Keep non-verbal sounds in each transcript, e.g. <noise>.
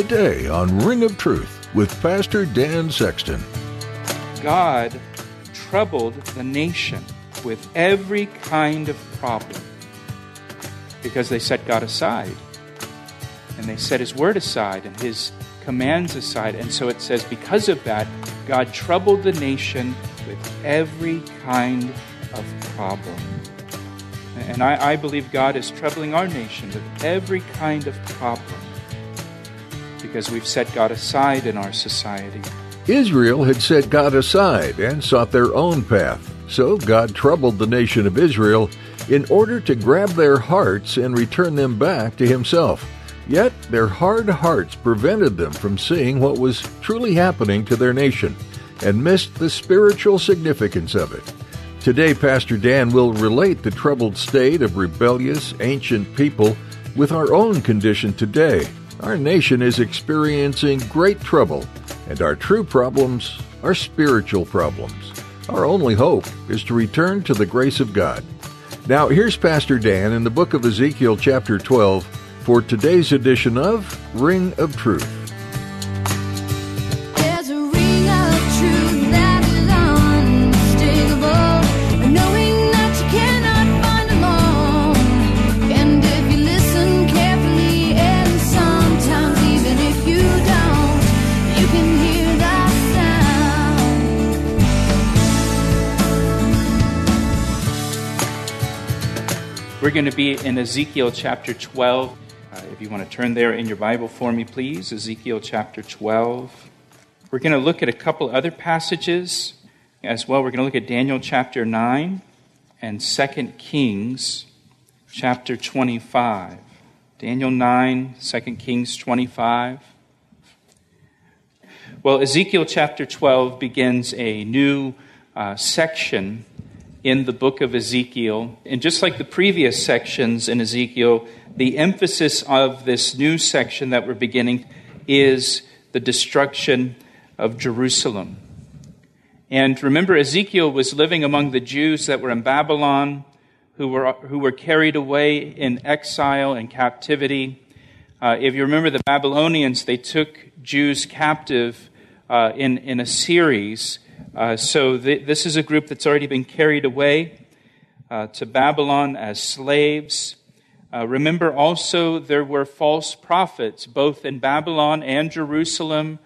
Today on Ring of Truth with Pastor Dan Sexton. God troubled the nation with every kind of problem because they set God aside and they set His word aside and His commands aside. And so it says, because of that, God troubled the nation with every kind of problem. And I, I believe God is troubling our nation with every kind of problem because we've set God aside in our society. Israel had set God aside and sought their own path. So God troubled the nation of Israel in order to grab their hearts and return them back to Himself. Yet their hard hearts prevented them from seeing what was truly happening to their nation and missed the spiritual significance of it. Today, Pastor Dan will relate the troubled state of rebellious, ancient people with our own condition today. Our nation is experiencing great trouble, and our true problems are spiritual problems. Our only hope is to return to the grace of God. Now, here's Pastor Dan in the book of Ezekiel, chapter 12 for today's edition of Ring of Truth. We're going to be in Ezekiel chapter 12. Uh, if you want to turn there in your Bible for me, please, Ezekiel chapter 12. We're going to look at a couple other passages as well. We're going to look at Daniel chapter 9 and 2 Kings chapter 25. Daniel 9, 2 Kings 25. Well, Ezekiel chapter 12 begins a new uh, section in the book of Ezekiel. And just like the previous sections in Ezekiel, the emphasis of this new section that we're beginning is the destruction of Jerusalem. And remember, Ezekiel was living among the Jews that were in Babylon, who were, who were carried away in exile and captivity. Uh, if you remember the Babylonians, they took Jews captive uh, in, in a series. Uh, so th- this is a group that's already been carried away uh, to Babylon as slaves. Uh, remember also, there were false prophets, both in Babylon and Jerusalem,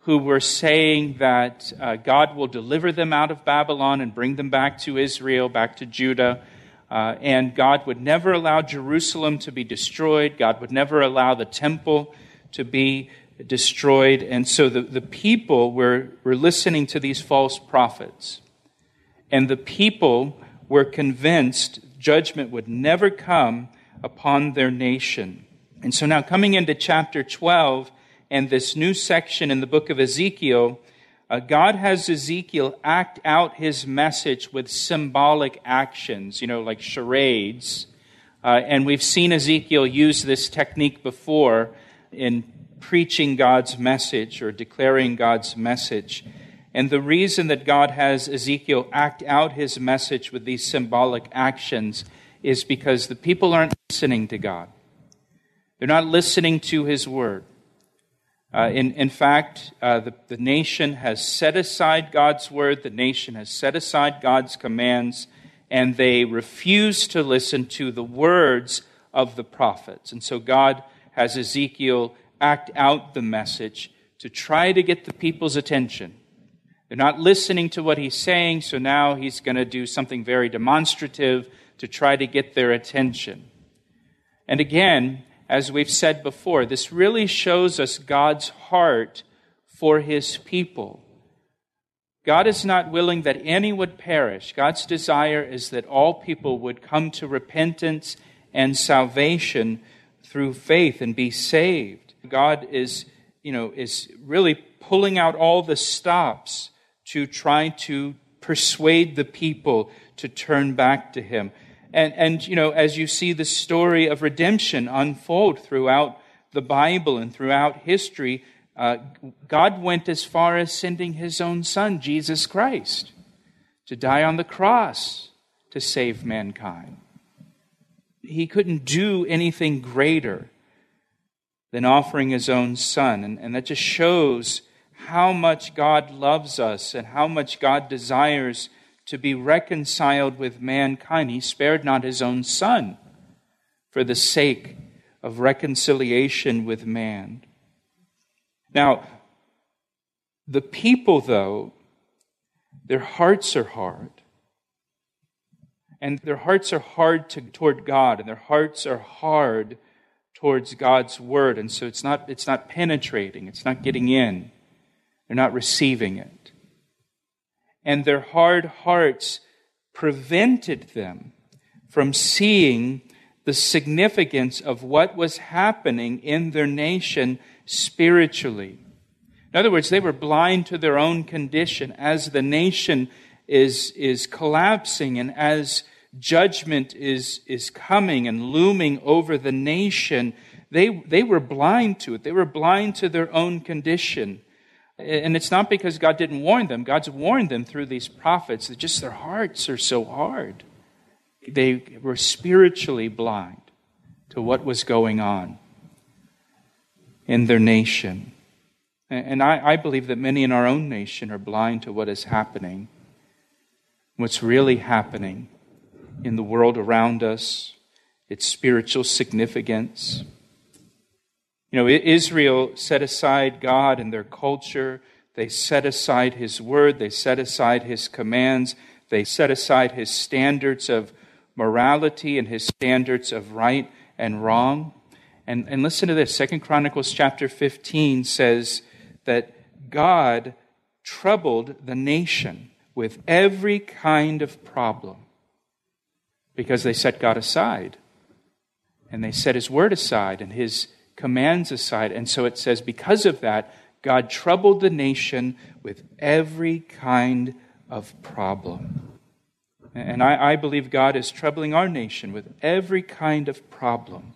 who were saying that uh, God will deliver them out of Babylon and bring them back to Israel, back to Judah. Uh, and God would never allow Jerusalem to be destroyed. God would never allow the temple to be destroyed. And so the, the people were, were listening to these false prophets. And the people were convinced judgment would never come upon their nation. And so now, coming into chapter 12 and this new section in the book of Ezekiel, uh, God has Ezekiel act out his message with symbolic actions, you know, like charades. Uh, and we've seen Ezekiel use this technique before in preaching God's message or declaring God's message. And the reason that God has Ezekiel act out his message with these symbolic actions is because the people aren't listening to God. They're not listening to His word. Uh, in, in fact, uh, the, the nation has set aside God's word, the nation has set aside God's commands, and they refuse to listen to the words of the prophets. And so God has Ezekiel act out the message to try to get the people's attention. They're not listening to what he's saying, so now he's going to do something very demonstrative to try to get their attention. And again, as we've said before, this really shows us God's heart for his people. God is not willing that any would perish. God's desire is that all people would come to repentance and salvation through faith and be saved. God is, you know, is really pulling out all the stops to try to persuade the people to turn back to him. And, and, you know, as you see the story of redemption unfold throughout the Bible and throughout history, uh, God went as far as sending his own son, Jesus Christ, to die on the cross to save mankind. He couldn't do anything greater than offering his own son. And, and that just shows how much God loves us and how much God desires to be reconciled with mankind. He spared not his own son for the sake of reconciliation with man. Now, the people, though, their hearts are hard. And their hearts are hard to, toward God, and their hearts are hard towards God's word. And so it's not, it's not penetrating, it's not getting in, they're not receiving it and their hard hearts prevented them from seeing the significance of what was happening in their nation spiritually. In other words, they were blind to their own condition as the nation is, is collapsing and as judgment is, is coming and looming over the nation. They, they were blind to it. They were blind to their own condition. And it's not because God didn't warn them. God's warned them through these prophets that just their hearts are so hard. They were spiritually blind to what was going on in their nation. And I, I, believe that many in our own nation are blind to what is happening, what's really happening in the world around us, its spiritual significance. You know, Israel set aside God and their culture. They set aside His word. They set aside His commands. They set aside His standards of morality and His standards of right and wrong. And, and listen to this Second Chronicles chapter 15 says that God troubled the nation with every kind of problem because they set God aside and they set His word aside and His commands aside. And so it says, because of that, God troubled the nation with every kind of problem. And I, I, believe God is troubling our nation with every kind of problem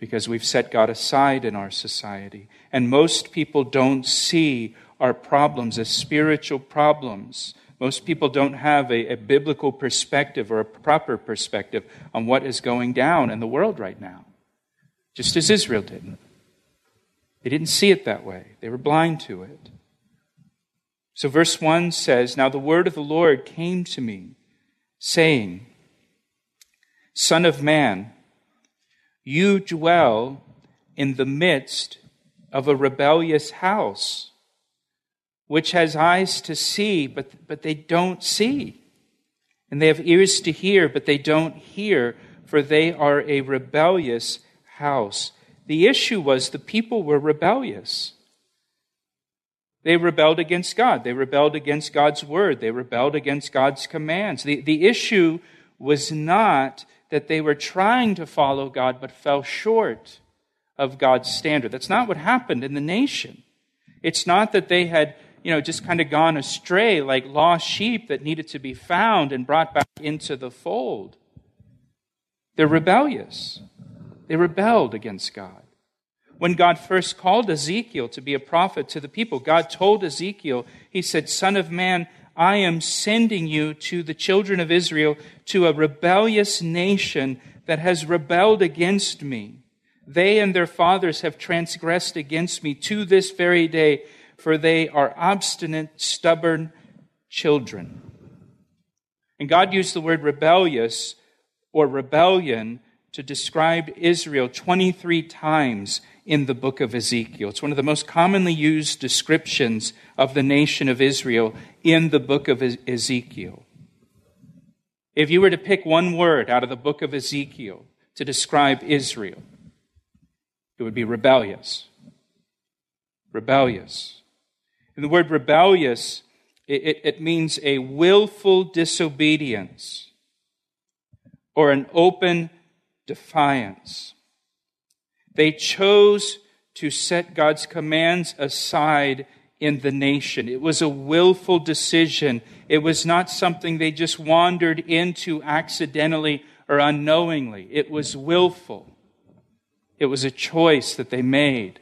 because we've set God aside in our society. And most people don't see our problems as spiritual problems. Most people don't have a, a biblical perspective or a proper perspective on what is going down in the world right now just as Israel didn't. They didn't see it that way, they were blind to it. So, verse 1 says, Now the word of the Lord came to me, saying, Son of man, you dwell in the midst of a rebellious house, which has eyes to see, but, but they don't see. And they have ears to hear, but they don't hear, for they are a rebellious house. The issue was the people were rebellious. They rebelled against God. They rebelled against God's word. They rebelled against God's commands. The, the issue was not that they were trying to follow God but fell short of God's standard. That's not what happened in the nation. It's not that they had, you know, just kind of gone astray like lost sheep that needed to be found and brought back into the fold. They're rebellious. They rebelled against God. When God first called Ezekiel to be a prophet to the people, God told Ezekiel, He said, Son of man, I am sending you to the children of Israel, to a rebellious nation that has rebelled against me. They and their fathers have transgressed against me to this very day, for they are obstinate, stubborn children. And God used the word rebellious or rebellion to describe Israel 23 times in the book of Ezekiel. It's one of the most commonly used descriptions of the nation of Israel in the book of Ezekiel. If you were to pick one word out of the book of Ezekiel to describe Israel, it would be rebellious. Rebellious. And the word rebellious, it, it, means a willful disobedience or an open defiance. They chose to set God's commands aside in the nation. It was a willful decision. It was not something they just wandered into accidentally or unknowingly. It was willful. It was a choice that they made.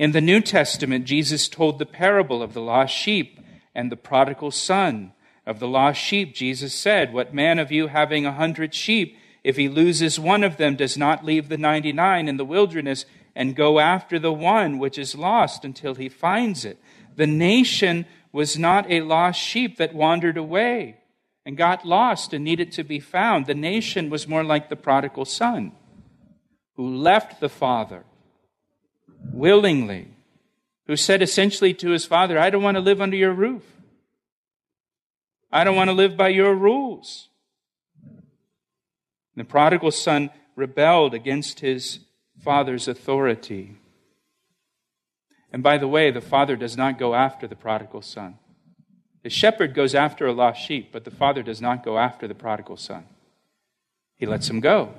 In the New Testament, Jesus told the parable of the lost sheep and the prodigal son. Of the lost sheep, Jesus said, What man of you having a hundred sheep, if he loses one of them, does not leave the ninety nine in the wilderness and go after the one which is lost until he finds it? The nation was not a lost sheep that wandered away and got lost and needed to be found. The nation was more like the prodigal son who left the father willingly, who said essentially to his father, I don't want to live under your roof. I don't want to live by your rules. The prodigal son rebelled against his father's authority. And by the way, the father does not go after the prodigal son. The shepherd goes after a lost sheep, but the father does not go after the prodigal son. He lets him go.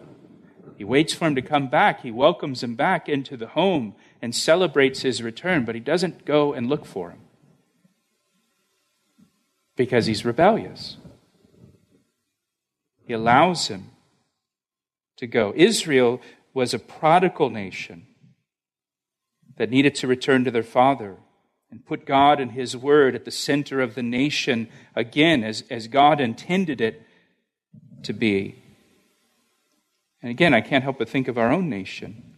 He waits for him to come back. He welcomes him back into the home and celebrates his return, but he doesn't go and look for him because he's rebellious. He allows him to go. Israel was a prodigal nation that needed to return to their father and put God and His Word at the center of the nation again as, as God intended it to be. And again, I can't help but think of our own nation.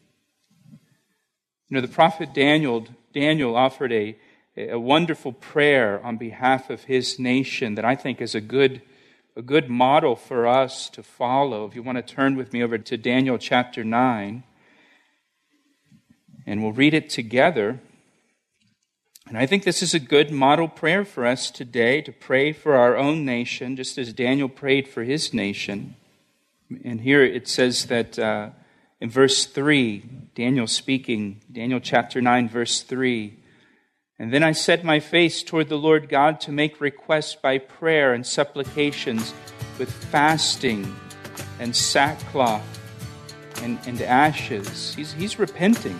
You know, the prophet Daniel, Daniel offered a, a wonderful prayer on behalf of his nation that I think is a good, a good model for us to follow. If you want to turn with me over to Daniel chapter 9, and we'll read it together. And I think this is a good model prayer for us today to pray for our own nation, just as Daniel prayed for his nation. And here it says that uh, in verse 3, Daniel speaking, Daniel chapter 9, verse 3. And then I set my face toward the Lord God to make requests by prayer and supplications with fasting and sackcloth and, and ashes. He's, he's repenting.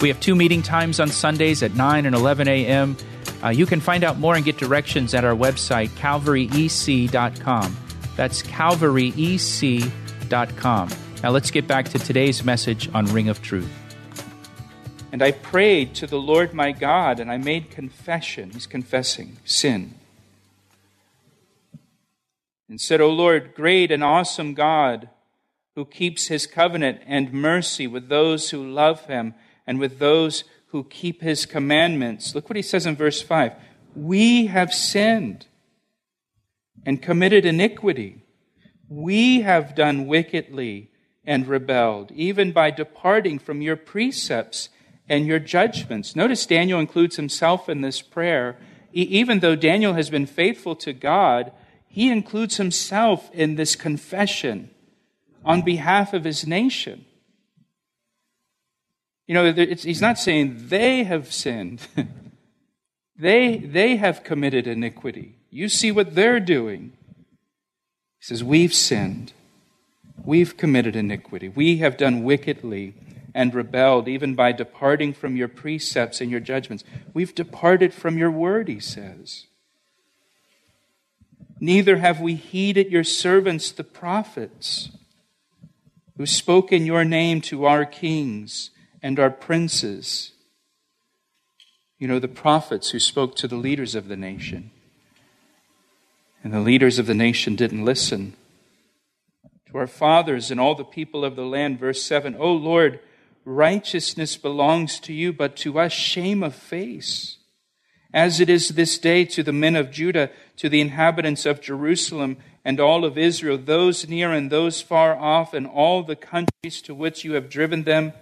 we have two meeting times on Sundays at 9 and 11 a.m. Uh, you can find out more and get directions at our website, calvaryec.com. That's calvaryec.com. Now let's get back to today's message on Ring of Truth. And I prayed to the Lord my God, and I made confession. He's confessing sin. And said, O Lord, great and awesome God, who keeps his covenant and mercy with those who love him and with those who keep his commandments. Look what he says in verse 5 We have sinned and committed iniquity. We have done wickedly and rebelled, even by departing from your precepts and your judgments. Notice Daniel includes himself in this prayer. Even though Daniel has been faithful to God, he includes himself in this confession on behalf of his nation. You know, he's not saying they have sinned. <laughs> they, they have committed iniquity. You see what they're doing. He says, We've sinned. We've committed iniquity. We have done wickedly and rebelled, even by departing from your precepts and your judgments. We've departed from your word, he says. Neither have we heeded your servants, the prophets, who spoke in your name to our kings and our princes. You know, the prophets who spoke to the leaders of the nation. And the leaders of the nation didn't listen. To our fathers and all the people of the land, verse 7 O Lord, righteousness belongs to you, but to us shame of face. As it is this day to the men of Judah, to the inhabitants of Jerusalem, and all of Israel, those near and those far off, and all the countries to which you have driven them,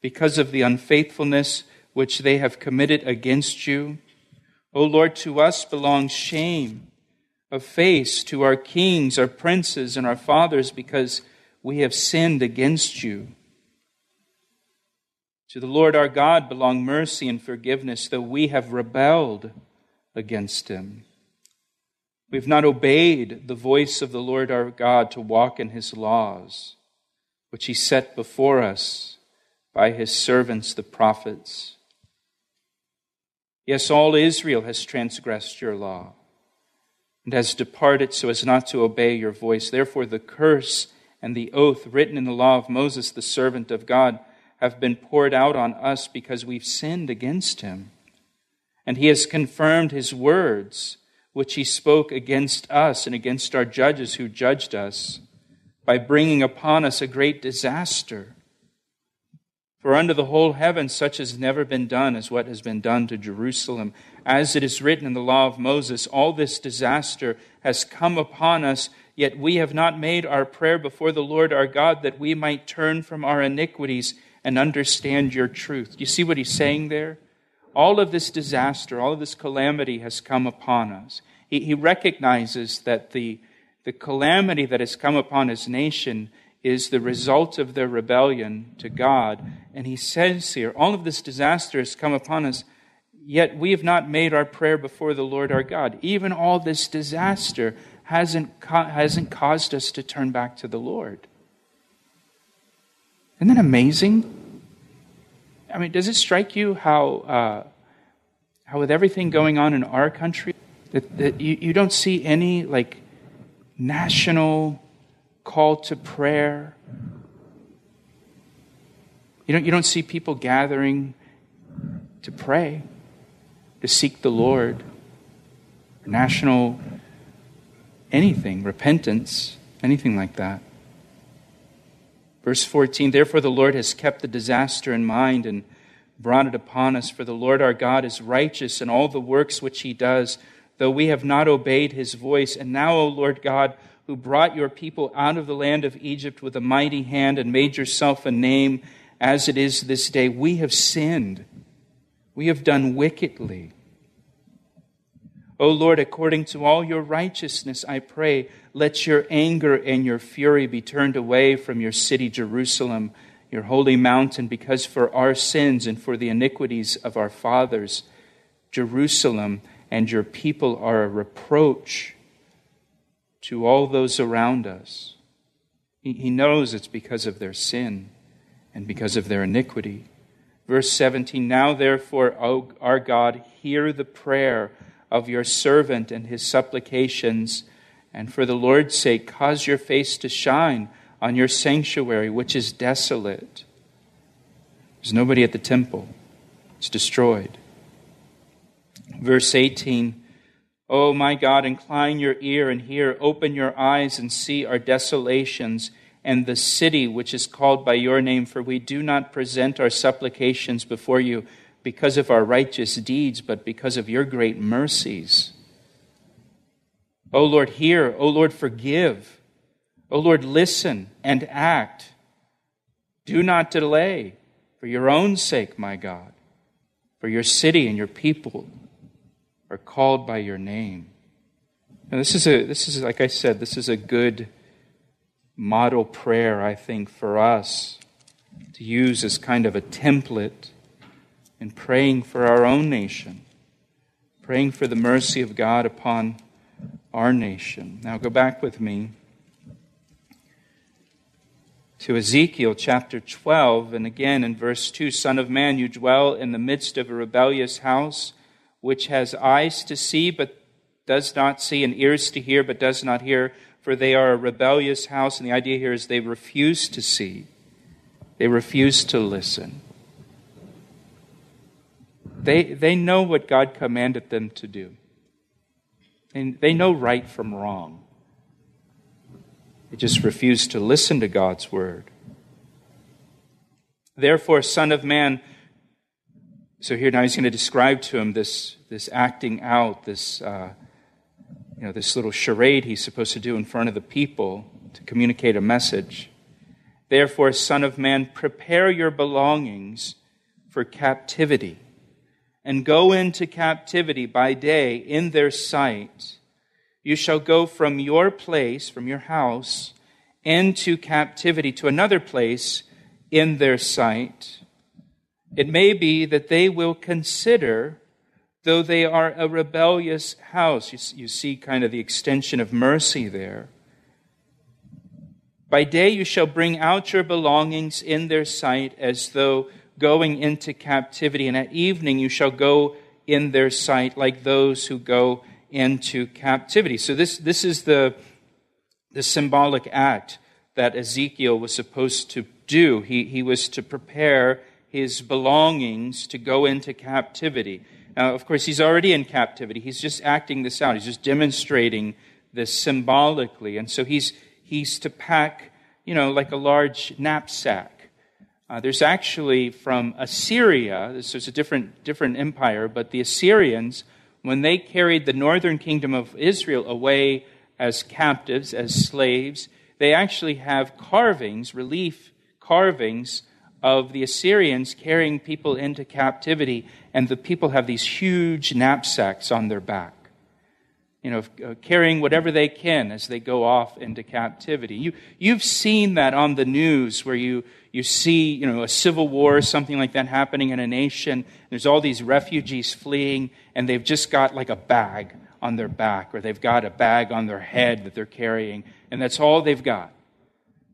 because of the unfaithfulness which they have committed against you. O Lord, to us belongs shame of face, to our kings, our princes, and our fathers, because we have sinned against you. To the Lord our God belong mercy and forgiveness, though we have rebelled against him. We have not obeyed the voice of the Lord our God to walk in his laws, which he set before us by his servants, the prophets. Yes, all Israel has transgressed your law and has departed so as not to obey your voice. Therefore, the curse and the oath written in the law of Moses, the servant of God, have been poured out on us because we've sinned against him. And he has confirmed his words which he spoke against us and against our judges who judged us, by bringing upon us a great disaster. For under the whole heaven such has never been done as what has been done to Jerusalem. As it is written in the law of Moses, all this disaster has come upon us, yet we have not made our prayer before the Lord our God that we might turn from our iniquities and understand your truth. Do you see what he's saying there? all of this disaster, all of this calamity has come upon us. He, he recognizes that the, the calamity that has come upon his nation is the result of their rebellion to God. And he says here, all of this disaster has come upon us, yet we have not made our prayer before the Lord our God. Even all this disaster hasn't, hasn't caused us to turn back to the Lord. Isn't that amazing? I mean, does it strike you how, uh, how with everything going on in our country, that, that you, you don't see any like national call to prayer? You don't, you don't see people gathering to pray, to seek the Lord, national anything, repentance, anything like that. Verse 14 Therefore the Lord has kept the disaster in mind and brought it upon us, for the Lord our God is righteous in all the works which he does, though we have not obeyed his voice. And now, O Lord God, who brought your people out of the land of Egypt with a mighty hand and made yourself a name as it is this day, we have sinned. We have done wickedly. O Lord, according to all your righteousness, I pray, let your anger and your fury be turned away from your city, Jerusalem, your holy mountain, because for our sins and for the iniquities of our fathers, Jerusalem and your people are a reproach to all those around us. He knows it's because of their sin and because of their iniquity. Verse 17 Now therefore, O our God, hear the prayer of your servant and his supplications, and for the Lord's sake, cause your face to shine on your sanctuary, which is desolate. There's nobody at the temple, it's destroyed. Verse 18 Oh, my God, incline your ear and hear, open your eyes and see our desolations and the city which is called by your name, for we do not present our supplications before you because of our righteous deeds, but because of your great mercies. O Lord, hear. O Lord, forgive. O Lord, listen and act. Do not delay for your own sake, my God, for your city and your people are called by your name. And this is a this is like I said, this is a good model prayer, I think, for us to use as kind of a template in praying for our own nation, praying for the mercy of God upon our nation. Now go back with me to Ezekiel chapter 12, and again in verse 2 Son of man, you dwell in the midst of a rebellious house, which has eyes to see, but does not see, and ears to hear, but does not hear, for they are a rebellious house. And the idea here is they refuse to see, they refuse to listen. They, they know what God commanded them to do. And they know right from wrong. They just refuse to listen to God's word. Therefore, Son of Man, so here now he's going to describe to him this, this acting out, this, uh, you know, this little charade he's supposed to do in front of the people to communicate a message. Therefore, Son of Man, prepare your belongings for captivity and go into captivity by day in their sight. You shall go from your place, from your house, into captivity to another place in their sight. It may be that they will consider, though they are a rebellious house. You, see kind of the extension of mercy there. By day you shall bring out your belongings in their sight as though going into captivity, and at evening you shall go in their sight like those who go into captivity. So this, this is the, the symbolic act that Ezekiel was supposed to do. He, he was to prepare his belongings to go into captivity. Now, of course, he's already in captivity. He's just acting this out. He's just demonstrating this symbolically. And so he's, he's to pack, you know, like a large knapsack. Uh, there's actually from Assyria, this is a different, different empire, but the Assyrians, when they carried the northern kingdom of Israel away as captives, as slaves, they actually have carvings, relief carvings of the Assyrians carrying people into captivity, and the people have these huge knapsacks on their back, you know, uh, carrying whatever they can as they go off into captivity. You, you've seen that on the news where you, you see, you know, a civil war or something like that happening in a nation. There's all these refugees fleeing, and they've just got like a bag on their back, or they've got a bag on their head that they're carrying, and that's all they've got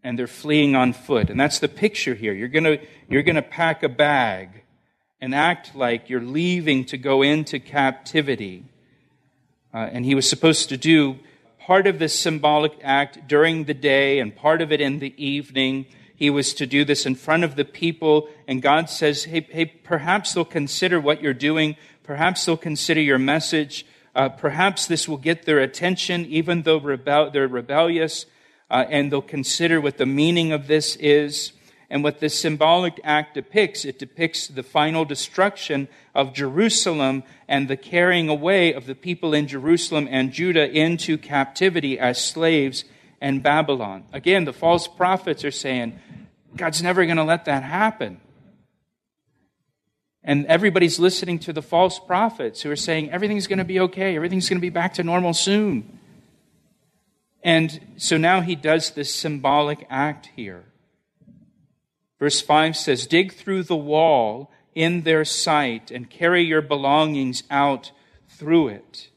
and they're fleeing on foot. And that's the picture here. You're going you're going to pack a bag and act like you're leaving to go into captivity. Uh, and he was supposed to do part of this symbolic act during the day and part of it in the evening. He was to do this in front of the people. And God says, hey, hey perhaps they'll consider what you're doing. Perhaps they'll consider your message. Uh, perhaps this will get their attention, even though rebel- they're rebellious uh, and they'll consider what the meaning of this is. And what this symbolic act depicts, it depicts the final destruction of Jerusalem and the carrying away of the people in Jerusalem and Judah into captivity as slaves in Babylon. Again, the false prophets are saying, God's never going to let that happen. And everybody's listening to the false prophets who are saying, everything's going to be okay, everything's going to be back to normal soon. And so now he does this symbolic act here. Verse 5 says, Dig through the wall in their sight and carry your belongings out through it.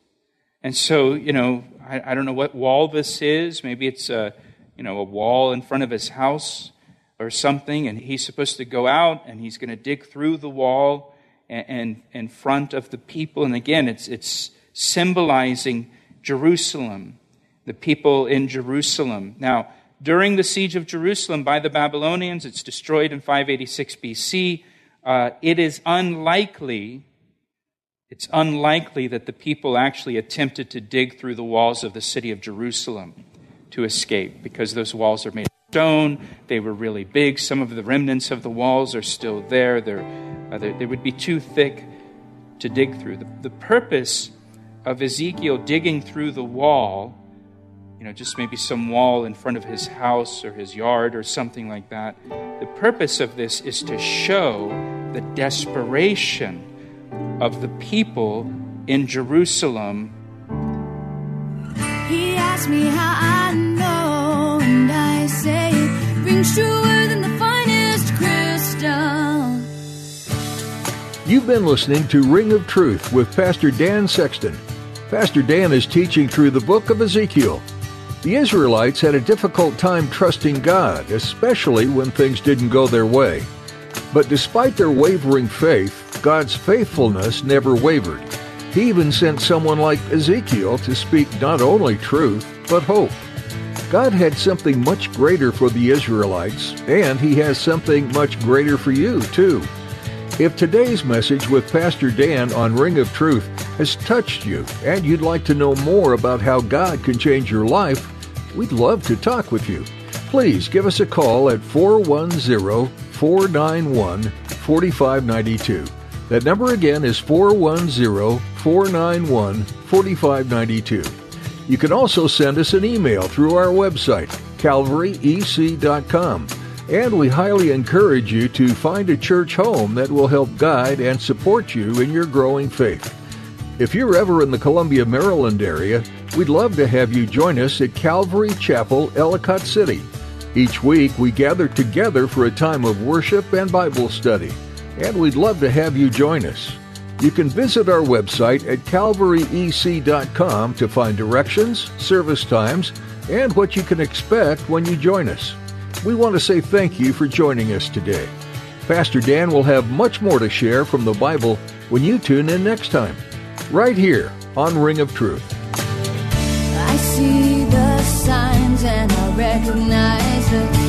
And so, you know, I, I, don't know what wall this is. Maybe it's a, you know, a wall in front of his house or something. And he's supposed to go out and he's going to dig through the wall and, and in front of the people. And again, it's, it's symbolizing Jerusalem the people in Jerusalem. Now, during the siege of Jerusalem by the Babylonians, it's destroyed in 586 BC. Uh, it is unlikely, it's unlikely that the people actually attempted to dig through the walls of the city of Jerusalem to escape because those walls are made of stone. They were really big. Some of the remnants of the walls are still there. They're, uh, they would be too thick to dig through. The, the purpose of Ezekiel digging through the wall you know, just maybe some wall in front of his house or his yard or something like that. The purpose of this is to show the desperation of the people in Jerusalem. He asked me how I know, and I say it rings truer than the finest crystal. You've been listening to Ring of Truth with Pastor Dan Sexton. Pastor Dan is teaching through the book of Ezekiel. The Israelites had a difficult time trusting God, especially when things didn't go their way. But despite their wavering faith, God's faithfulness never wavered. He even sent someone like Ezekiel to speak not only truth, but hope. God had something much greater for the Israelites, and He has something much greater for you, too. If today's message with Pastor Dan on Ring of Truth has touched you and you'd like to know more about how God can change your life, we'd love to talk with you. Please give us a call at 410 491 4592. That number again is 410 491 4592. You can also send us an email through our website, calvaryec.com. And we highly encourage you to find a church home that will help guide and support you in your growing faith. If you're ever in the Columbia, Maryland area, we'd love to have you join us at Calvary Chapel, Ellicott City. Each week, we gather together for a time of worship and Bible study, and we'd love to have you join us. You can visit our website at calvaryec.com to find directions, service times, and what you can expect when you join us. We want to say thank you for joining us today. Pastor Dan will have much more to share from the Bible when you tune in next time, right here on Ring of Truth. I see the signs and I recognize the